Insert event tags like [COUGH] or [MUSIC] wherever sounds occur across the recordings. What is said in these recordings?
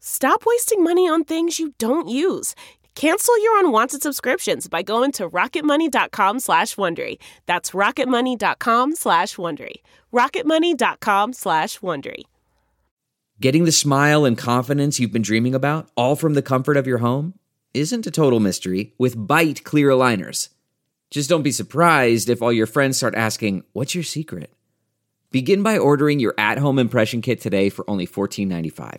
Stop wasting money on things you don't use. Cancel your unwanted subscriptions by going to rocketmoney.com slash Wondery. That's rocketmoney.com slash Wondery. rocketmoney.com slash Wondery. Getting the smile and confidence you've been dreaming about, all from the comfort of your home, isn't a total mystery with Byte clear aligners. Just don't be surprised if all your friends start asking, what's your secret? Begin by ordering your at-home impression kit today for only $14.95.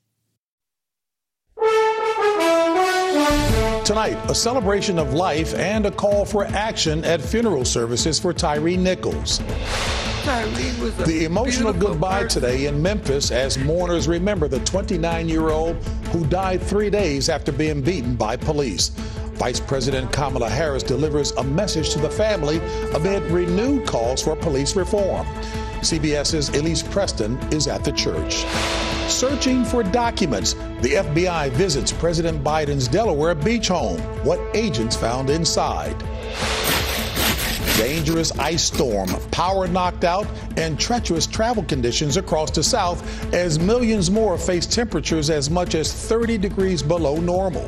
Tonight, a celebration of life and a call for action at funeral services for Tyre Nichols. The emotional goodbye person. today in Memphis as mourners remember the 29 year old who died three days after being beaten by police. Vice President Kamala Harris delivers a message to the family amid renewed calls for police reform. CBS's Elise Preston is at the church. Searching for documents, the FBI visits President Biden's Delaware beach home. What agents found inside? Dangerous ice storm, power knocked out, and treacherous travel conditions across the South as millions more face temperatures as much as 30 degrees below normal.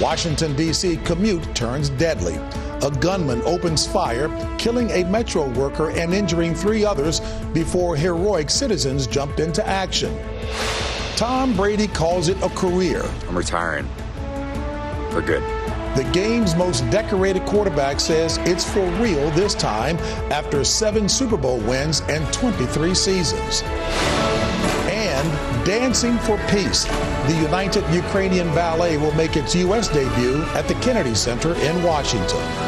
Washington, D.C. commute turns deadly. A gunman opens fire, killing a metro worker and injuring three others before heroic citizens jumped into action. Tom Brady calls it a career. I'm retiring for good. The game's most decorated quarterback says it's for real this time after seven Super Bowl wins and 23 seasons. And Dancing for Peace. The United Ukrainian Ballet will make its U.S. debut at the Kennedy Center in Washington.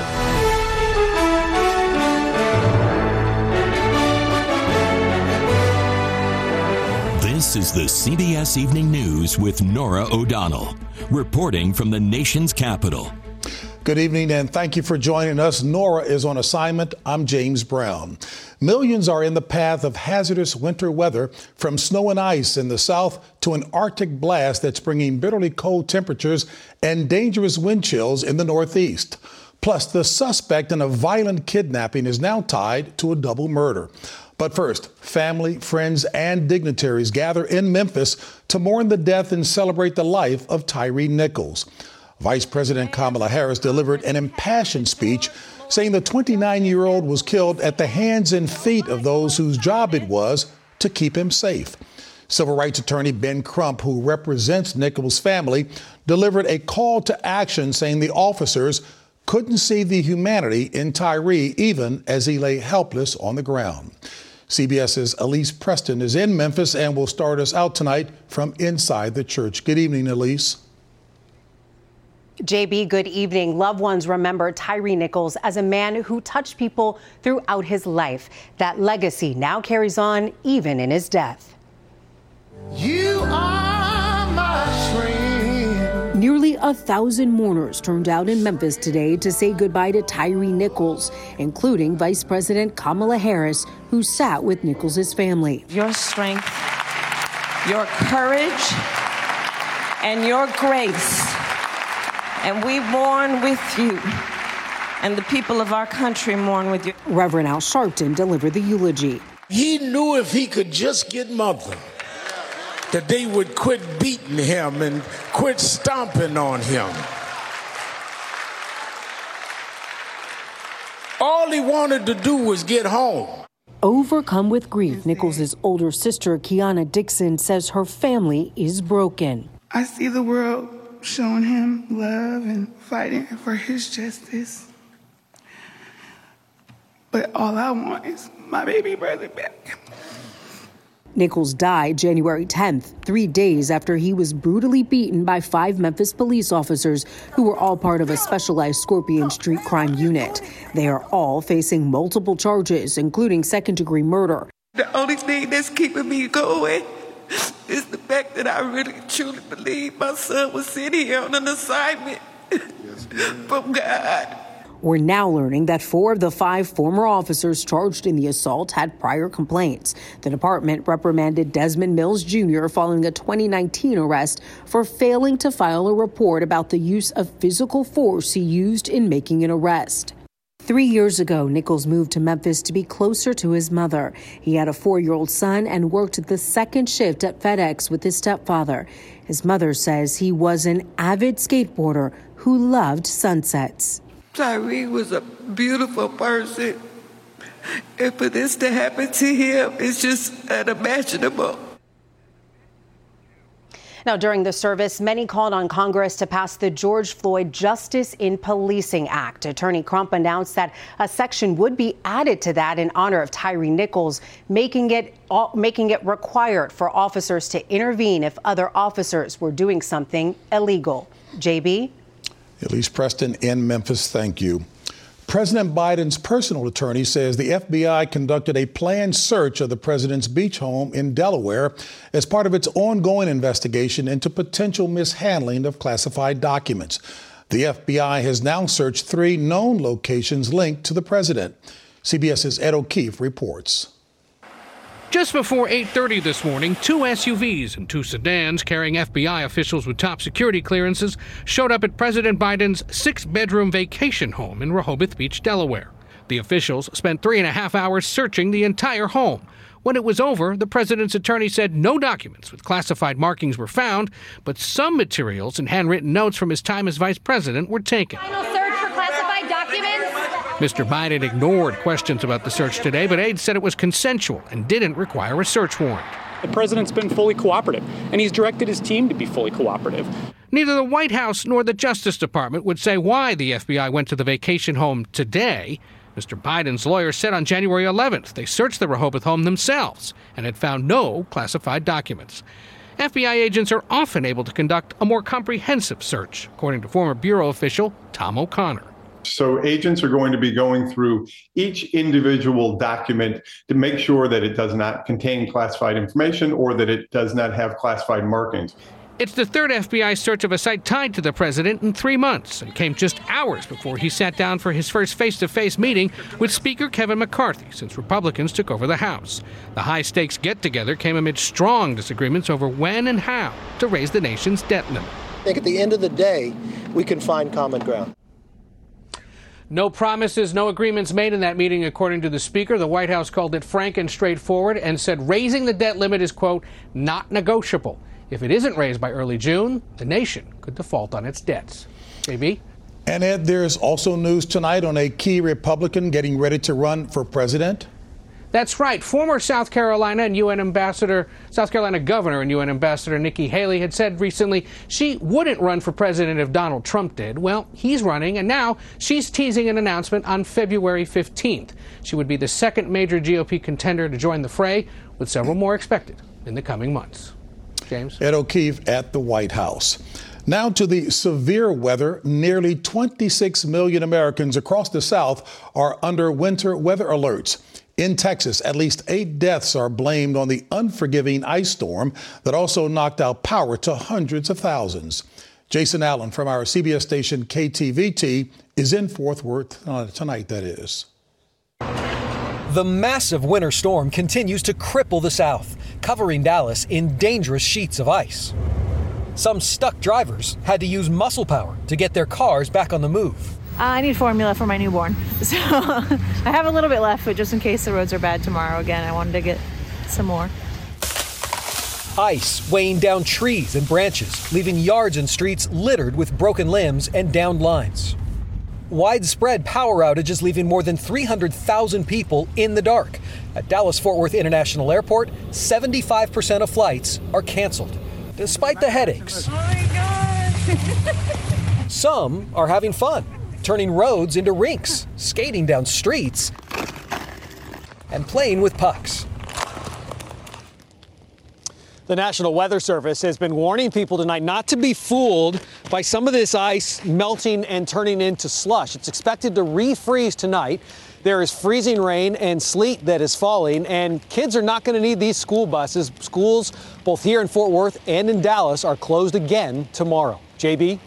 Is the CBS Evening News with Norah O'Donnell, reporting from the nation's capital. Good evening and thank you for joining us. Norah is on assignment. I'm James Brown. Millions are in the path of hazardous winter weather from snow and ice in the south to an Arctic blast that's bringing bitterly cold temperatures and dangerous wind chills in the northeast. Plus, the suspect in a violent kidnapping is now tied to a double murder. But first, family, friends, and dignitaries gather in Memphis to mourn the death and celebrate the life of Tyre Nichols. Vice President Kamala Harris delivered an impassioned speech saying the 29 year old was killed at the hands and feet of those whose job it was to keep him safe. Civil rights attorney Ben Crump, who represents Nichols' family, delivered a call to action saying the officers couldn't see the humanity in Tyre even as he lay helpless on the ground. CBS's Elise Preston is in Memphis and will start us out tonight from inside the church. Good evening, Elise. JB, good evening. Loved ones remember Tyre Nichols as a man who touched people throughout his life. That legacy now carries on even in his death. You are my strength. Nearly a thousand mourners turned out in Memphis today to say goodbye to Tyre Nichols, including Vice President Kamala Harris, who sat with Nichols' family. Your strength, your courage, and your grace. And we mourn with you. And the people of our country mourn with you. Reverend Al Sharpton delivered the eulogy. He knew if he could just get mother, that they would quit beating him and quit stomping on him. All he wanted to do was get home. Overcome with grief, Nichols' older sister, Keyana Dixon, says her family is broken. I see the world showing him love and fighting for his justice. But all I want is my baby brother back. Nichols died January 10th, three days after he was brutally beaten by five Memphis police officers who were all part of a specialized Scorpion Street crime unit. They are all facing multiple charges, including second degree murder. The only thing that's keeping me going is the fact that I really truly believe my son was sent here on an assignment from God. We're now learning that four of the five former officers charged in the assault had prior complaints. The department reprimanded Desmond Mills Jr. following a 2019 arrest for failing to file a report about the use of physical force he used in making an arrest. Three years ago, Nichols moved to Memphis to be closer to his mother. He had a four year old son and worked the second shift at FedEx with his stepfather. His mother says he was an avid skateboarder who loved sunsets. Tyre was a beautiful person. And for this to happen to him is just unimaginable. Now, during the service, many called on Congress to pass the George Floyd Justice in Policing Act. Attorney Crump announced that a section would be added to that in honor of Tyre Nichols, making it making it required for officers to intervene if other officers were doing something illegal. JB? Elise Preston in Memphis, thank you. President Biden's personal attorney says the FBI conducted a planned search of the president's beach home in Delaware as part of its ongoing investigation into potential mishandling of classified documents. The FBI has now searched three known locations linked to the president. CBS's Ed O'Keefe reports. Just before 8:30 this morning, two SUVs and two sedans carrying FBI officials with top security clearances showed up at President Biden's six-bedroom vacation home in Rehoboth Beach, Delaware. The officials spent three and a half hours searching the entire home. When it was over, the president's attorney said no documents with classified markings were found, but some materials and handwritten notes from his time as vice president were taken. Final search for classified documents. Mr. Biden ignored questions about the search today, but aides said it was consensual and didn't require a search warrant. The president's been fully cooperative, and he's directed his team to be fully cooperative. Neither the White House nor the Justice Department would say why the FBI went to the vacation home today. Mr. Biden's lawyer said on January 11th they searched the Rehoboth home themselves and had found no classified documents. FBI agents are often able to conduct a more comprehensive search, according to former Bureau official Tom O'Connor. So agents are going to be going through each individual document to make sure that it does not contain classified information or that it does not have classified markings. It's the third FBI search of a site tied to the president in three months and came just hours before he sat down for his first face to face meeting with Speaker Kevin McCarthy since Republicans took over the House. The high stakes get together came amid strong disagreements over when and how to raise the nation's debt limit. I think at the end of the day, we can find common ground. No promises, no agreements made in that meeting, according to the Speaker. The White House called it frank and straightforward and said raising the debt limit is, quote, not negotiable. If it isn't raised by early June, the nation could default on its debts. JB? And Ed, there's also news tonight on a key Republican getting ready to run for president. That's right. Former South Carolina and UN Ambassador, South Carolina Governor and UN Ambassador Nikki Haley had said recently she wouldn't run for president if Donald Trump did. Well, he's running, and now she's teasing an announcement on February 15th. She would be the second major GOP contender to join the fray, with several more expected in the coming months. James? Ed O'Keefe at the White House. Now to the severe weather. Nearly 26 million Americans across the South are under winter weather alerts. In Texas, at least eight deaths are blamed on the unforgiving ice storm that also knocked out power to hundreds of thousands. Jason Allen from our CBS station KTVT is in Fort Worth tonight, that is. The massive winter storm continues to cripple the South, covering Dallas in dangerous sheets of ice. Some stuck drivers had to use muscle power to get their cars back on the move. Uh, I need formula for my newborn. [LAUGHS] So I have a little bit left, but just in case the roads are bad tomorrow again, I wanted to get some more. Ice weighing down trees and branches, leaving yards and streets littered with broken limbs and downed lines. widespread power outages leaving more than 300,000 people in the dark. At Dallas Fort Worth International Airport, 75% of flights are canceled, despite the headaches. [LAUGHS] Some are having fun, turning roads into rinks, skating down streets, and playing with pucks. The National Weather Service has been warning people tonight not to be fooled by some of this ice melting and turning into slush. It's expected to refreeze tonight. There is freezing rain and sleet that is falling, and kids are not going to need these school buses. Schools, both here in Fort Worth and in Dallas, are closed again tomorrow. JB?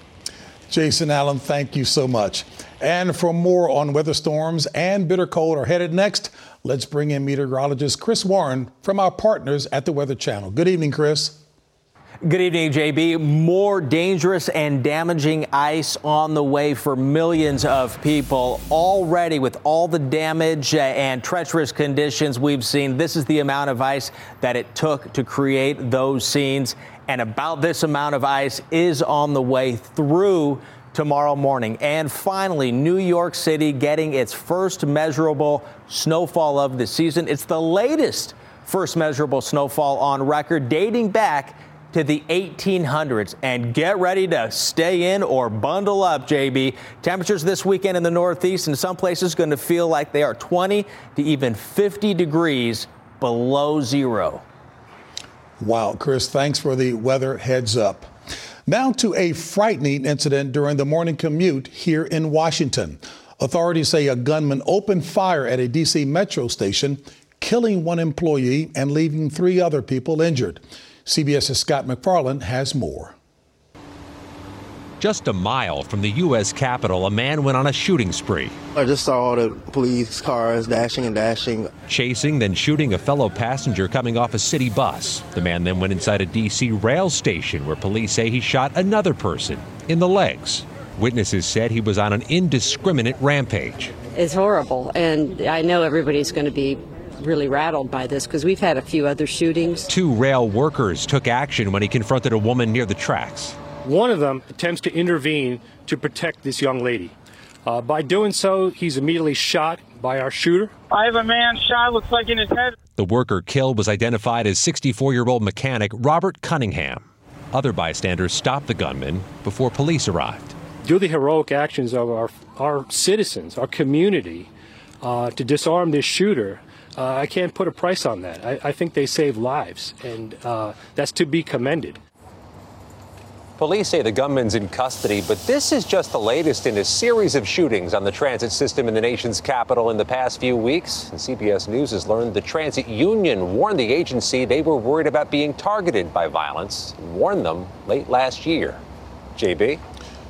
Jason Allen, thank you so much. And for more on weather storms and bitter cold are headed next, let's bring in meteorologist Chris Warren from our partners at the Weather Channel. Good evening, Chris. Good evening, JB. More dangerous and damaging ice on the way for millions of people. Already, with all the damage uh, and treacherous conditions we've seen, this is the amount of ice that it took to create those scenes. And about this amount of ice is on the way through tomorrow morning. And finally, New York City getting its first measurable snowfall of the season. It's the latest first measurable snowfall on record, dating back to the 1800s. And get ready to stay in or bundle up, JB. Temperatures this weekend in the Northeast in some places going to feel like they are 20 to even 50 degrees below zero. Wow, Chris, thanks for the weather heads up. Now to a frightening incident during the morning commute here in Washington. Authorities say a gunman opened fire at a D.C. metro station, killing one employee and leaving three other people injured. CBS's Scott MacFarlane has more. Just a mile from the U.S. Capitol, a man went on a shooting spree. I just saw all the police cars dashing and dashing. Chasing, then shooting a fellow passenger coming off a city bus. The man then went inside a D.C. rail station where police say he shot another person in the legs. Witnesses said he was on an indiscriminate rampage. It's horrible, and I know everybody's going to be really rattled by this because we've had a few other shootings. Two rail workers took action when he confronted a woman near the tracks. One of them attempts to intervene to protect this young lady. Uh, by doing so, he's immediately shot by our shooter. I have a man shot, looks like in his head. The worker killed was identified as 64 year old mechanic Robert Cunningham. Other bystanders stopped the gunman before police arrived. Due to the heroic actions of our, our citizens, our community, uh, to disarm this shooter, uh, I can't put a price on that. I, I think they save lives, and uh, that's to be commended. Police say the gunman's in custody, but this is just the latest in a series of shootings on the transit system in the nation's capital in the past few weeks. And CBS News has learned the transit union warned the agency they were worried about being targeted by violence and warned them late last year. JB?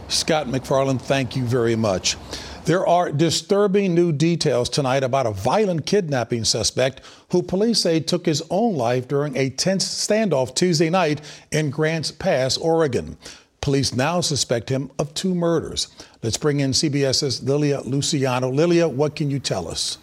Scott MacFarlane, thank you very much. There are disturbing new details tonight about a violent kidnapping suspect who police say took his own life during a tense standoff Tuesday night in Grants Pass, Oregon. Police now suspect him of two murders. Let's bring in CBS's Lilia Luciano. Lilia, what can you tell us?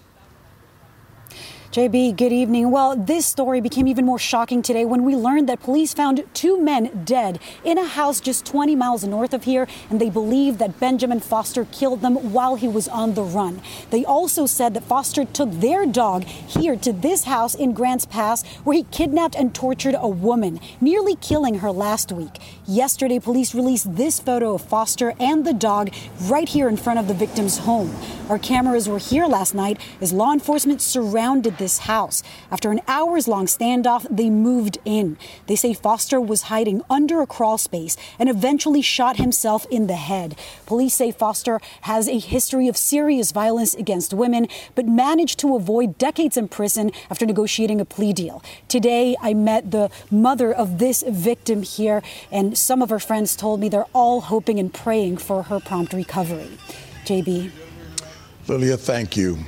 JB, good evening. Well, this story became even more shocking today when we learned that police found two men dead in a house just 20 miles north of here, and they believe that Benjamin Foster killed them while he was on the run. They also said that Foster took their dog here to this house in Grants Pass, where he kidnapped and tortured a woman, nearly killing her last week. Yesterday, police released this photo of Foster and the dog right here in front of the victim's home. Our cameras were here last night as law enforcement surrounded this house. After an hours long standoff, they moved in. They say Foster was hiding under a crawl space and eventually shot himself in the head. Police say Foster has a history of serious violence against women, but managed to avoid decades in prison after negotiating a plea deal. Today, I met the mother of this victim here, and some of her friends told me they're all hoping and praying for her prompt recovery. JB. Lilia, thank you.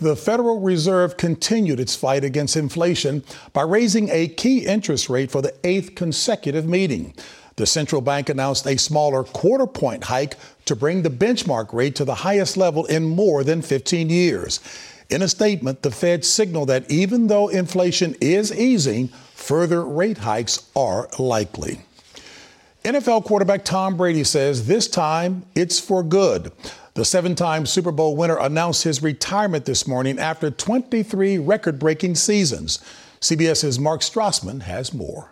The Federal Reserve continued its fight against inflation by raising a key interest rate for the eighth consecutive meeting. The central bank announced a smaller quarter point hike to bring the benchmark rate to the highest level in more than 15 years. In a statement, the Fed signaled that even though inflation is easing, further rate hikes are likely. NFL quarterback Tom Brady says this time it's for good. The seven time Super Bowl winner announced his retirement this morning after 23 record breaking seasons. CBS's Mark Strassmann has more.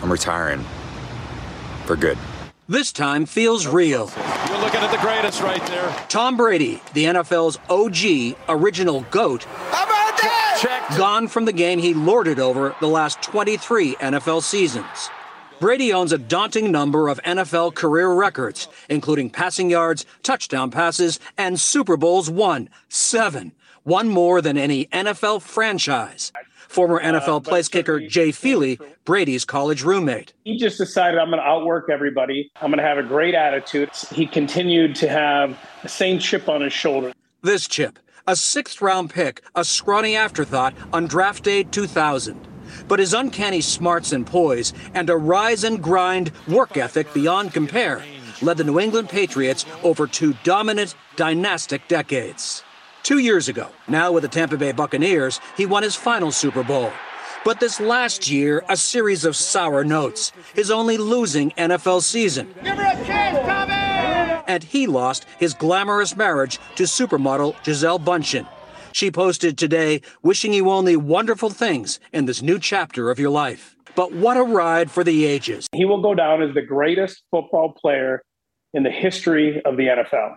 I'm retiring for good. This time feels real. You're looking at the greatest right there. Tom Brady, the NFL's OG, original GOAT. How about that? Check. Gone from the game he lorded over the last 23 NFL seasons. Brady owns a daunting number of NFL career records, including passing yards, touchdown passes, and Super Bowls won. Seven. One more than any NFL franchise. Former uh, NFL place kicker Jay Feely, Brady's college roommate. He just decided I'm going to outwork everybody. I'm going to have a great attitude. He continued to have the same chip on his shoulder. This chip, a sixth round pick, a scrawny afterthought on draft day 2000. But his uncanny smarts and poise and a rise and grind work ethic beyond compare led the New England Patriots over two dominant, dynastic decades. Two years ago, now with the Tampa Bay Buccaneers, he won his final Super Bowl. But this last year, a series of sour notes. His only losing NFL season. Give her a chance, Tommy! And he lost his glamorous marriage to supermodel Gisele Bündchen. She posted today, wishing you only wonderful things in this new chapter of your life. But what a ride for the ages. He will go down as the greatest football player in the history of the NFL.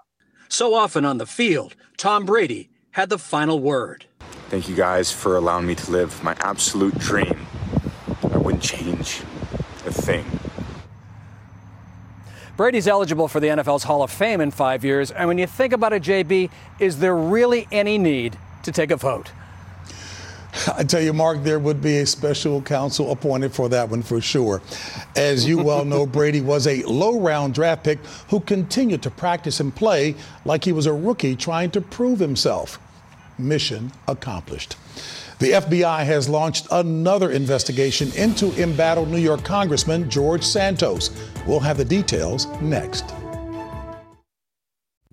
So often on the field, Tom Brady had the final word. Thank you guys for allowing me to live my absolute dream. I wouldn't change a thing. Brady's eligible for the NFL's Hall of Fame in five years. And when you think about it, JB, is there really any need to take a vote? I tell you, Mark, there would be a special counsel appointed for that one for sure. As you well know, [LAUGHS] Brady was a low round draft pick who continued to practice and play like he was a rookie trying to prove himself. Mission accomplished. The FBI has launched another investigation into embattled New York Congressman George Santos. We'll have the details next.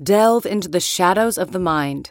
Delve into the shadows of the mind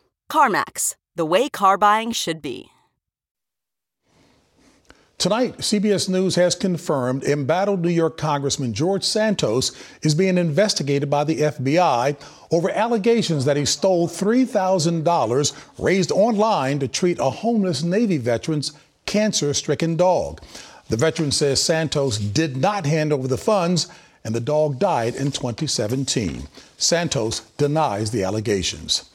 CarMax, the way car buying should be. Tonight, CBS News has confirmed embattled New York Congressman George Santos is being investigated by the FBI over allegations that he stole $3,000 raised online to treat a homeless Navy veteran's cancer stricken dog. The veteran says Santos did not hand over the funds and the dog died in 2017. Santos denies the allegations.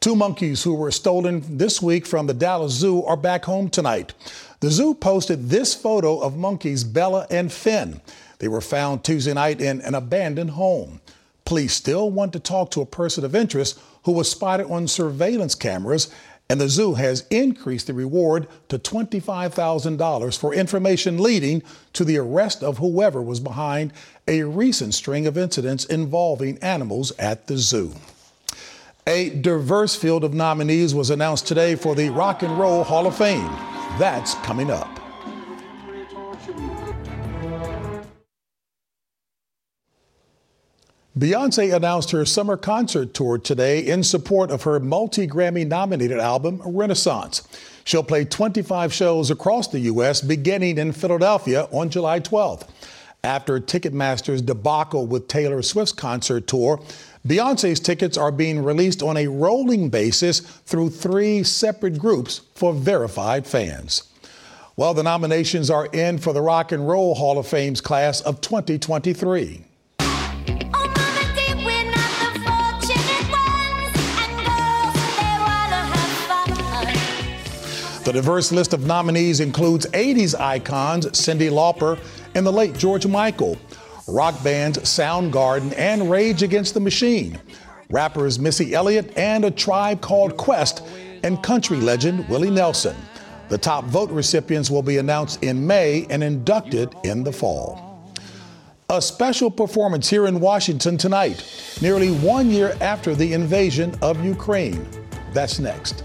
Two monkeys who were stolen this week from the Dallas Zoo are back home tonight. The zoo posted this photo of monkeys Bella and Finn. They were found Tuesday night in an abandoned home. Police still want to talk to a person of interest who was spotted on surveillance cameras, and the zoo has increased the reward to $25,000 for information leading to the arrest of whoever was behind a recent string of incidents involving animals at the zoo. A diverse field of nominees was announced today for the Rock and Roll Hall of Fame. That's coming up. Beyonce announced her summer concert tour today in support of her multi Grammy nominated album, Renaissance. She'll play 25 shows across the U.S., beginning in Philadelphia on July 12th. After Ticketmaster's debacle with Taylor Swift's concert tour, Beyonce's tickets are being released on a rolling basis through three separate groups for verified fans. Well, the nominations are in for the Rock and Roll Hall of Fame's class of 2023. The diverse list of nominees includes 80s icons Cyndi Lauper and the late George Michael, rock bands Soundgarden and Rage Against the Machine, rappers Missy Elliott and a tribe called Quest, and country legend Willie Nelson. The top vote recipients will be announced in May and inducted in the fall. A special performance here in Washington tonight, nearly one year after the invasion of Ukraine. That's next.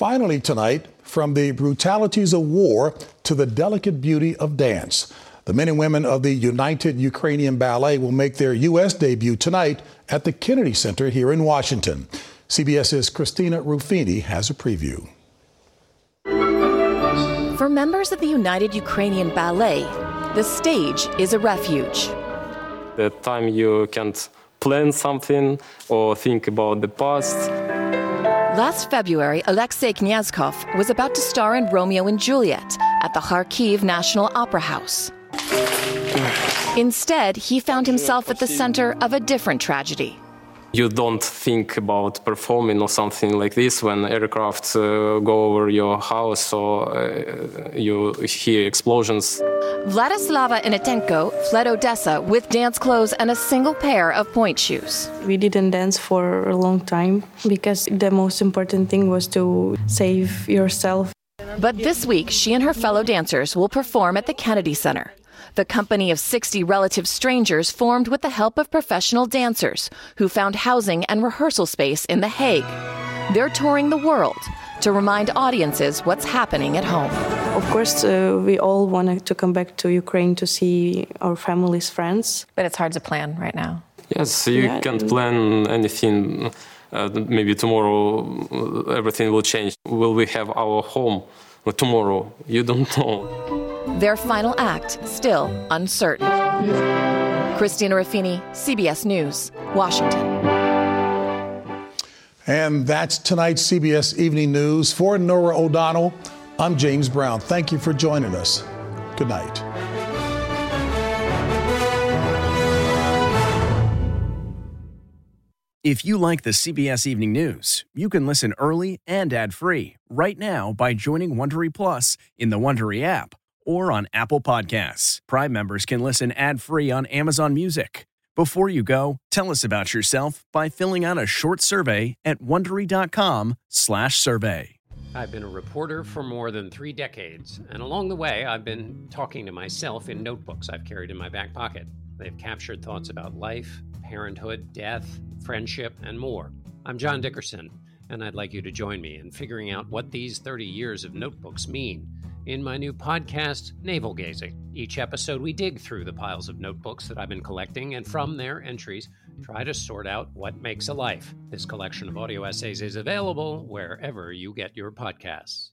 Finally, tonight, from the brutalities of war to the delicate beauty of dance. The men and women of the United Ukrainian Ballet will make their U.S. debut tonight at the Kennedy Center here in Washington. CBS's Christina Ruffini has a preview. For members of the United Ukrainian Ballet, the stage is a refuge. The time you can't plan something or think about the past Last February, Alexei Knyazkov was about to star in Romeo and Juliet at the Kharkiv National Opera House. Instead, he found himself at the center of a different tragedy. You don't think about performing or something like this when aircraft uh, go over your house or uh, you hear explosions. Vladislava Inatenko fled Odessa with dance clothes and a single pair of pointe shoes. We didn't dance for a long time because the most important thing was to save yourself. But this week, she and her fellow dancers will perform at the Kennedy Center. The company of 60 relative strangers formed with the help of professional dancers who found housing and rehearsal space in The Hague. They're touring the world to remind audiences what's happening at home. Of course, uh, we all wanted to come back to Ukraine to see our families, friends. But it's hard to plan right now. Yes, you yeah. can't plan anything. Uh, maybe tomorrow everything will change. Will we have our home tomorrow? You don't know. Their final act still uncertain. Christina Ruffini, CBS News, Washington. And that's tonight's CBS Evening News. For Norah O'Donnell, I'm James Brown. Thank you for joining us. Good night. If you like the CBS Evening News, you can listen early and ad-free right now by joining Wondery Plus in the Wondery app or on Apple Podcasts. Prime members can listen ad-free on Amazon Music. Before you go, tell us about yourself by filling out a short survey at wondery.com/survey. I've been a reporter for more than 3 decades, and along the way I've been talking to myself in notebooks I've carried in my back pocket. They've captured thoughts about life, parenthood, death, friendship, and more. I'm John Dickerson, and I'd like you to join me in figuring out what these 30 years of notebooks mean in my new podcast, Navel Gazing. Each episode, we dig through the piles of notebooks that I've been collecting, and from their entries, try to sort out what makes a life. This collection of audio essays is available wherever you get your podcasts.